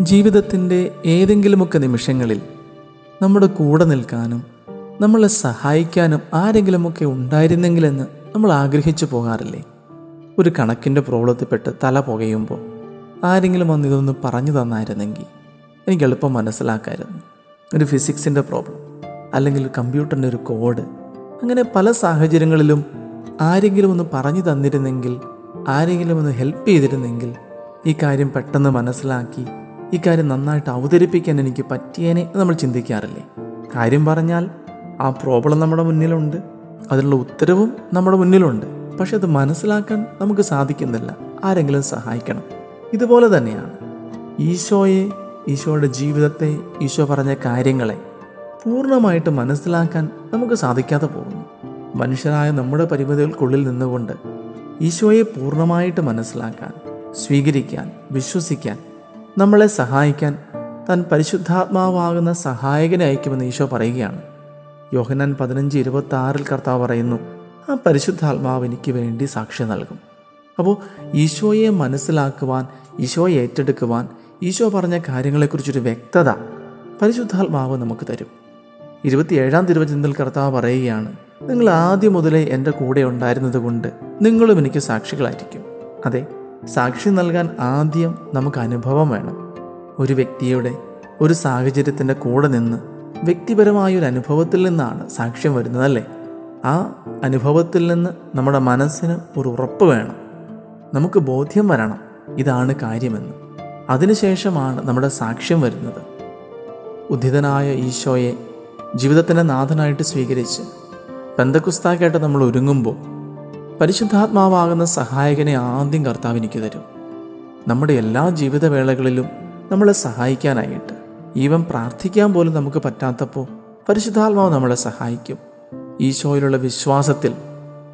ജീവിതത്തിന്റെ ഏതെങ്കിലുമൊക്കെ നിമിഷങ്ങളിൽ നമ്മുടെ കൂടെ നിൽക്കാനും നമ്മളെ സഹായിക്കാനും ആരെങ്കിലുമൊക്കെ ഉണ്ടായിരുന്നെങ്കിലെന്ന് നമ്മൾ ആഗ്രഹിച്ചു പോകാറില്ലേ? ഒരു കണക്കിന്റെ പ്രോബ്ലത്തിൽപ്പെട്ട് തല പുകയുമ്പോൾ ആരെങ്കിലും വന്ന് ഇതൊന്ന് പറഞ്ഞു തന്നായിരുന്നെങ്കിൽ എനിക്ക് എളുപ്പം മനസ്സിലാക്കായിരുന്നു. ഒരു ഫിസിക്സിന്റെ പ്രോബ്ലം അല്ലെങ്കിൽ കമ്പ്യൂട്ടറിന്റെ ഒരു കോഡ് അങ്ങനെ പല സാഹചര്യങ്ങളിലും ആരെങ്കിലും ഒന്ന് പറഞ്ഞു തന്നിരുന്നെങ്കിൽ ആരെങ്കിലും ഒന്ന് ഹെൽപ്പ് ചെയ്തിരുന്നെങ്കിൽ ഈ കാര്യം പെട്ടെന്ന് മനസ്സിലാക്കി ഈ കാര്യം നന്നായിട്ട് അവതരിപ്പിക്കാൻ എനിക്ക് പറ്റിയേനെ നമ്മൾ ചിന്തിക്കാറില്ലേ? കാര്യം പറഞ്ഞാൽ ആ പ്രോബ്ലം നമ്മുടെ മുന്നിലുണ്ട്. അതിനുള്ള ഉത്തരവും നമ്മുടെ മുന്നിലുണ്ട്. പക്ഷെ അത് മനസ്സിലാക്കാൻ നമുക്ക് സാധിക്കുന്നില്ല. ആരെങ്കിലും സഹായിക്കണം. ഇതുപോലെ തന്നെയാണ്. ഈശോയെ ഈശോയുടെ ജീവിതത്തെ ഈശോ പറഞ്ഞ കാര്യങ്ങളെ പൂർണമായിട്ട് മനസ്സിലാക്കാൻ നമുക്ക് സാധിക്കാതെ പോകുന്നു. മനുഷ്യരായ നമ്മുടെ പരിമിതികൾക്കുള്ളിൽ നിന്നുകൊണ്ട് ഈശോയെ പൂർണമായിട്ട് മനസ്സിലാക്കാൻ സ്വീകരിക്കാൻ വിശ്വസിക്കാൻ നമ്മളെ സഹായിക്കാൻ താൻ പരിശുദ്ധാത്മാവാകുന്ന സഹായകനെ അയക്കുമെന്ന് ഈശോ പറയുകയാണ്. യോഹനാൻ പതിനഞ്ച് ഇരുപത്തി ആറിൽ കർത്താവ് പറയുന്നു ആ പരിശുദ്ധാത്മാവ് എനിക്ക് വേണ്ടി സാക്ഷ്യം നൽകും. അപ്പോൾ ഈശോയെ മനസ്സിലാക്കുവാൻ ഈശോയെ ഏറ്റെടുക്കുവാൻ ഈശോ പറഞ്ഞ കാര്യങ്ങളെക്കുറിച്ചൊരു വ്യക്തത പരിശുദ്ധാത്മാവ് നമുക്ക് തരും. ഇരുപത്തിയേഴാം തിരുവചനത്തിൽ കർത്താവ് പറയുകയാണ് നിങ്ങൾ ആദ്യം മുതലേ എന്റെ കൂടെ ഉണ്ടായിരുന്നത് കൊണ്ട് നിങ്ങളും എനിക്ക് സാക്ഷികളായിരിക്കും. അതെ സാക്ഷി നൽകാൻ ആദ്യം നമുക്ക് അനുഭവം വേണം. ഒരു വ്യക്തിയുടെ ഒരു സാഹചര്യത്തിന്റെ കൂടെ നിന്ന് വ്യക്തിപരമായ ഒരു അനുഭവത്തിൽ നിന്നാണ് സാക്ഷ്യം വരുന്നതല്ലേ? ആ അനുഭവത്തിൽ നിന്ന് നമ്മുടെ മനസ്സിന് ഒരു ഉറപ്പ് വേണം. നമുക്ക് ബോധ്യം വരണം ഇതാണ് കാര്യമെന്ന്. അതിനുശേഷമാണ് നമ്മുടെ സാക്ഷ്യം വരുന്നത്. ഉദിതനായ ഈശോയെ ജീവിതത്തിന്റെ നാഥനായിട്ട് സ്വീകരിച്ച് ബന്ധക്കുസ്താക്കായിട്ട് നമ്മൾ ഒരുങ്ങുമ്പോൾ പരിശുദ്ധാത്മാവാകുന്ന സഹായകനെ ആദ്യം കർത്താവ് എനിക്ക് തരും. നമ്മുടെ എല്ലാ ജീവിതവേളകളിലും നമ്മളെ സഹായിക്കാനായിട്ട്. ഈവൻ പ്രാർത്ഥിക്കാൻ പോലും നമുക്ക് പറ്റാത്തപ്പോൾ പരിശുദ്ധാത്മാവ് നമ്മളെ സഹായിക്കും. ഈശോയിലുള്ള വിശ്വാസത്തിൽ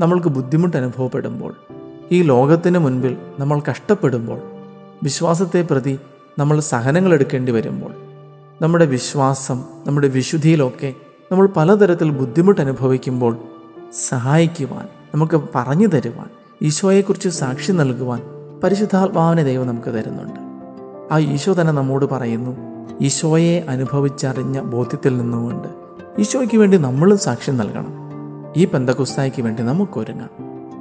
നമ്മൾക്ക് ബുദ്ധിമുട്ട് അനുഭവപ്പെടുമ്പോൾ ഈ ലോകത്തിന് മുൻപിൽ നമ്മൾ കഷ്ടപ്പെടുമ്പോൾ വിശ്വാസത്തെ പ്രതി നമ്മൾ സഹനങ്ങൾ എടുക്കേണ്ടി വരുമ്പോൾ നമ്മുടെ വിശ്വാസം നമ്മുടെ വിശുദ്ധിയിലൊക്കെ നമ്മൾ പലതരത്തിൽ ബുദ്ധിമുട്ട് അനുഭവിക്കുമ്പോൾ സഹായിക്കുവാൻ നമുക്ക് പറഞ്ഞു തരുവാൻ ഈശോയെക്കുറിച്ച് സാക്ഷി നൽകുവാൻ പരിശുദ്ധാത്മാവിനെ ദൈവം നമുക്ക് തരുന്നുണ്ട്. ആ ഈശോ തന്നെ നമ്മോട് പറയുന്നു ഈശോയെ അനുഭവിച്ചറിഞ്ഞ ബോധ്യത്തിൽ നിന്നുകൊണ്ട് ഈശോയ്ക്ക് വേണ്ടി നമ്മളും സാക്ഷ്യം നൽകണം. ഈ പെന്തകുസ്തായ്ക്ക് വേണ്ടി നമുക്കൊരുങ്ങാം.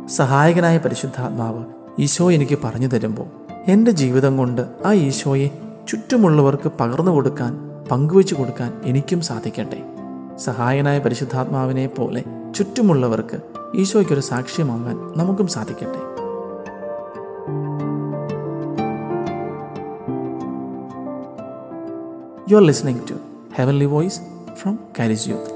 സഹായകനായ പരിശുദ്ധാത്മാവ് ഈശോ എനിക്ക് പറഞ്ഞു തരുമ്പോൾ എന്റെ ജീവിതം കൊണ്ട് ആ ഈശോയെ ചുറ്റുമുള്ളവർക്ക് പകർന്നു കൊടുക്കാൻ പങ്കുവെച്ചു കൊടുക്കാൻ എനിക്കും സാധിക്കട്ടെ. സഹായനായ പരിശുദ്ധാത്മാവിനെ പോലെ ചുറ്റുമുള്ളവർക്ക് ഈശോയ്ക്കൊരു സാക്ഷ്യമാകാൻ നമുക്കും സാധിക്കട്ടെ. You are listening to heavenly voice from Charis Youth